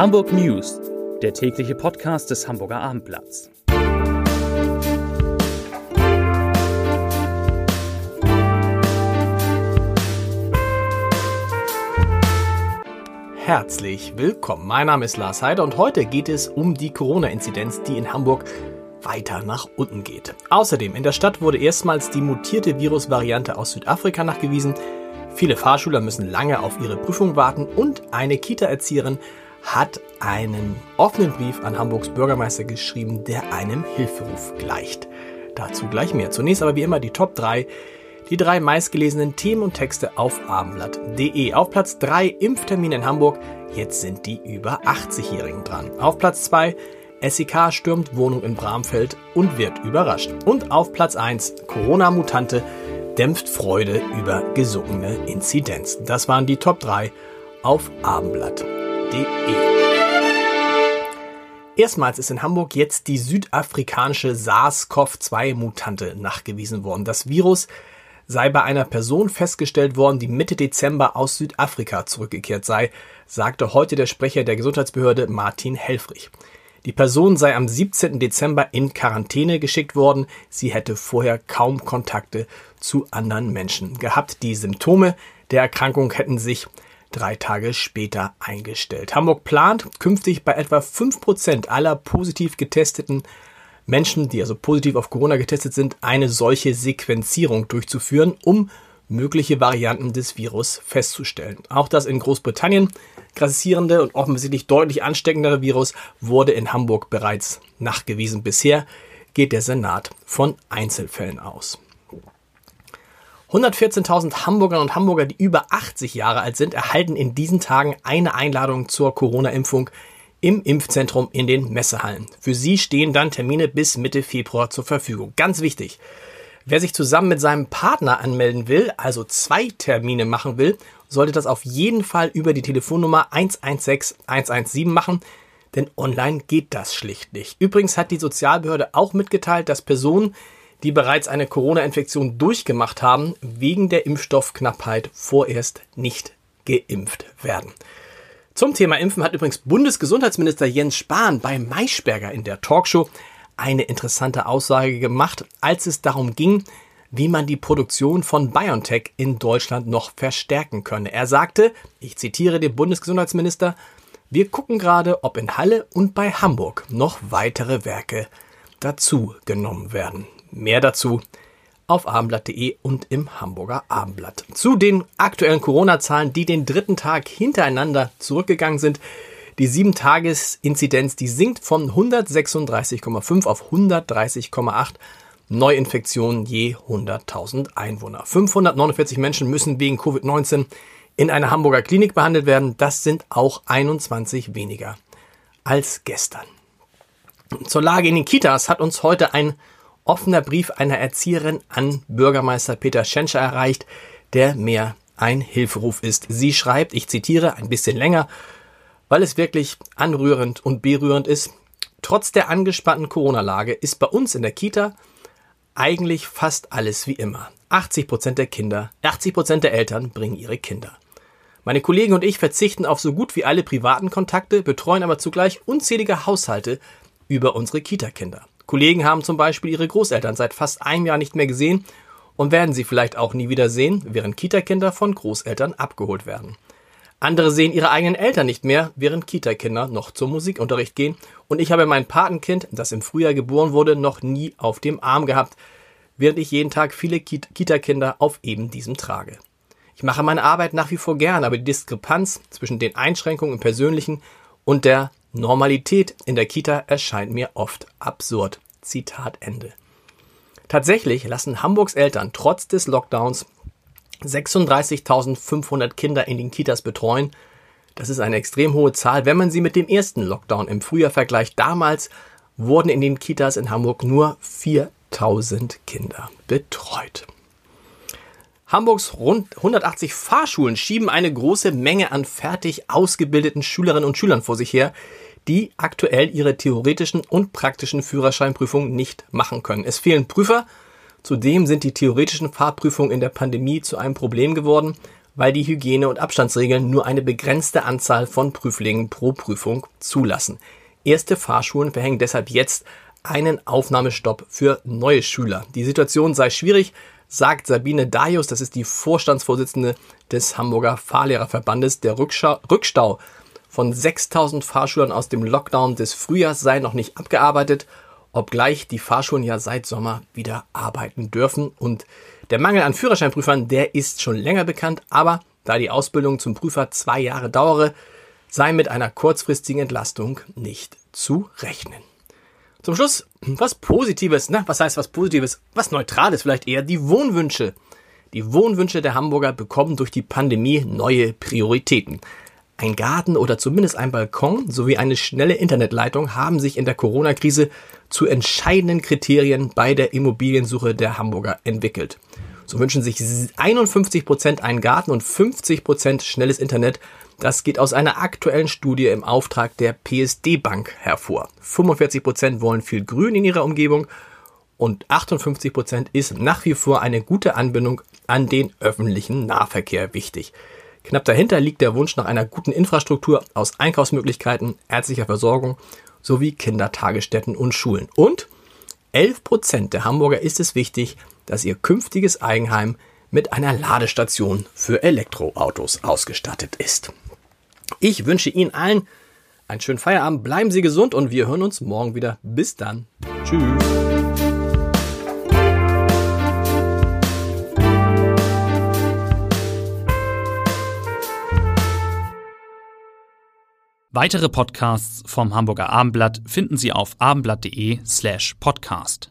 Hamburg News, der tägliche Podcast des Hamburger Abendblatts. Herzlich willkommen. Mein Name ist Lars Heider und heute geht es um die Corona-Inzidenz, die in Hamburg weiter nach unten geht. Außerdem, in der Stadt wurde erstmals die mutierte Virusvariante aus Südafrika nachgewiesen. Viele Fahrschüler müssen lange auf ihre Prüfung warten und eine Kita-Erzieherin hat einen offenen Brief an Hamburgs Bürgermeister geschrieben, der einem Hilferuf gleicht. Dazu gleich mehr. Zunächst aber wie immer die Top 3, die drei meistgelesenen Themen und Texte auf abendblatt.de. Auf Platz 3 Impftermin in Hamburg. Jetzt sind die über 80-Jährigen dran. Auf Platz 2 SEK stürmt Wohnung in Bramfeld und wird überrascht. Und auf Platz 1 Corona-Mutante dämpft Freude über gesunkene Inzidenzen. Das waren die Top 3 auf abendblatt.de. Erstmals ist in Hamburg jetzt die südafrikanische SARS-CoV-2-Mutante nachgewiesen worden. Das Virus sei bei einer Person festgestellt worden, die Mitte Dezember aus Südafrika zurückgekehrt sei, sagte heute der Sprecher der Gesundheitsbehörde Martin Helfrich. Die Person sei am 17. Dezember in Quarantäne geschickt worden. Sie hätte vorher kaum Kontakte zu anderen Menschen gehabt. Die Symptome der Erkrankung hätten sich drei Tage später eingestellt. Hamburg plant künftig bei etwa fünf Prozent aller positiv getesteten Menschen, die also positiv auf Corona getestet sind, eine solche Sequenzierung durchzuführen, um mögliche Varianten des Virus festzustellen. Auch das in Großbritannien grassierende und offensichtlich deutlich ansteckendere Virus wurde in Hamburg bereits nachgewiesen. Bisher geht der Senat von Einzelfällen aus. 114.000 Hamburger und Hamburger, die über 80 Jahre alt sind, erhalten in diesen Tagen eine Einladung zur Corona-Impfung im Impfzentrum in den Messehallen. Für sie stehen dann Termine bis Mitte Februar zur Verfügung. Ganz wichtig. Wer sich zusammen mit seinem Partner anmelden will, also zwei Termine machen will, sollte das auf jeden Fall über die Telefonnummer 116 117 machen, denn online geht das schlicht nicht. Übrigens hat die Sozialbehörde auch mitgeteilt, dass Personen, die bereits eine Corona-Infektion durchgemacht haben, wegen der Impfstoffknappheit vorerst nicht geimpft werden. Zum Thema Impfen hat übrigens Bundesgesundheitsminister Jens Spahn bei Maischberger in der Talkshow eine interessante Aussage gemacht, als es darum ging, wie man die Produktion von BioNTech in Deutschland noch verstärken könne. Er sagte, ich zitiere den Bundesgesundheitsminister, wir gucken gerade, ob in Halle und bei Hamburg noch weitere Werke dazu genommen werden. Mehr dazu auf abendblatt.de und im Hamburger Abendblatt. Zu den aktuellen Corona-Zahlen, die den dritten Tag hintereinander zurückgegangen sind. Die 7-Tages-Inzidenz, die sinkt von 136,5 auf 130,8 Neuinfektionen je 100.000 Einwohner. 549 Menschen müssen wegen Covid-19 in einer Hamburger Klinik behandelt werden. Das sind auch 21 weniger als gestern. Zur Lage in den Kitas hat uns heute ein offener Brief einer Erzieherin an Bürgermeister Peter Schenscher erreicht, der mehr ein Hilferuf ist. Sie schreibt, ich zitiere ein bisschen länger, weil es wirklich anrührend und berührend ist. Trotz der angespannten Corona-Lage ist bei uns in der Kita eigentlich fast alles wie immer. 80 Prozent der Kinder, 80 Prozent der Eltern bringen ihre Kinder. Meine Kollegen und ich verzichten auf so gut wie alle privaten Kontakte, betreuen aber zugleich unzählige Haushalte über unsere Kita-Kinder. Kollegen haben zum Beispiel ihre Großeltern seit fast einem Jahr nicht mehr gesehen und werden sie vielleicht auch nie wieder sehen, während Kita-Kinder von Großeltern abgeholt werden. Andere sehen ihre eigenen Eltern nicht mehr, während Kita-Kinder noch zum Musikunterricht gehen. Und ich habe mein Patenkind, das im Frühjahr geboren wurde, noch nie auf dem Arm gehabt, während ich jeden Tag viele Kita-Kinder auf eben diesem trage. Ich mache meine Arbeit nach wie vor gern, aber die Diskrepanz zwischen den Einschränkungen im Persönlichen und der Normalität in der Kita erscheint mir oft absurd. Zitat Ende. Tatsächlich lassen Hamburgs Eltern trotz des Lockdowns 36.500 Kinder in den Kitas betreuen. Das ist eine extrem hohe Zahl, wenn man sie mit dem ersten Lockdown im Frühjahr vergleicht. Damals wurden in den Kitas in Hamburg nur 4.000 Kinder betreut. Hamburgs rund 180 Fahrschulen schieben eine große Menge an fertig ausgebildeten Schülerinnen und Schülern vor sich her, die aktuell ihre theoretischen und praktischen Führerscheinprüfungen nicht machen können. Es fehlen Prüfer, zudem sind die theoretischen Fahrprüfungen in der Pandemie zu einem Problem geworden, weil die Hygiene- und Abstandsregeln nur eine begrenzte Anzahl von Prüflingen pro Prüfung zulassen. Erste Fahrschulen verhängen deshalb jetzt einen Aufnahmestopp für neue Schüler. Die Situation sei schwierig, sagt Sabine Darius, das ist die Vorstandsvorsitzende des Hamburger Fahrlehrerverbandes. Der Rückschau Rückstau von 6000 Fahrschülern aus dem Lockdown des Frühjahrs sei noch nicht abgearbeitet, obgleich die Fahrschulen ja seit Sommer wieder arbeiten dürfen. Und der Mangel an Führerscheinprüfern, der ist schon länger bekannt, aber da die Ausbildung zum Prüfer zwei Jahre dauere, sei mit einer kurzfristigen Entlastung nicht zu rechnen. Zum Schluss was Positives, na, was heißt was Positives? Was Neutrales vielleicht eher, die Wohnwünsche. Die Wohnwünsche der Hamburger bekommen durch die Pandemie neue Prioritäten. Ein Garten oder zumindest ein Balkon sowie eine schnelle Internetleitung haben sich in der Corona-Krise zu entscheidenden Kriterien bei der Immobiliensuche der Hamburger entwickelt. So wünschen sich 51 Prozent einen Garten und 50 Prozent schnelles Internet das geht aus einer aktuellen Studie im Auftrag der PSD Bank hervor. 45 Prozent wollen viel Grün in ihrer Umgebung und 58 Prozent ist nach wie vor eine gute Anbindung an den öffentlichen Nahverkehr wichtig. Knapp dahinter liegt der Wunsch nach einer guten Infrastruktur aus Einkaufsmöglichkeiten, ärztlicher Versorgung sowie Kindertagesstätten und Schulen. Und 11 Prozent der Hamburger ist es wichtig, dass ihr künftiges Eigenheim mit einer Ladestation für Elektroautos ausgestattet ist. Ich wünsche Ihnen allen einen schönen Feierabend, bleiben Sie gesund und wir hören uns morgen wieder. Bis dann. Tschüss. Weitere Podcasts vom Hamburger Abendblatt finden Sie auf abendblatt.de slash podcast.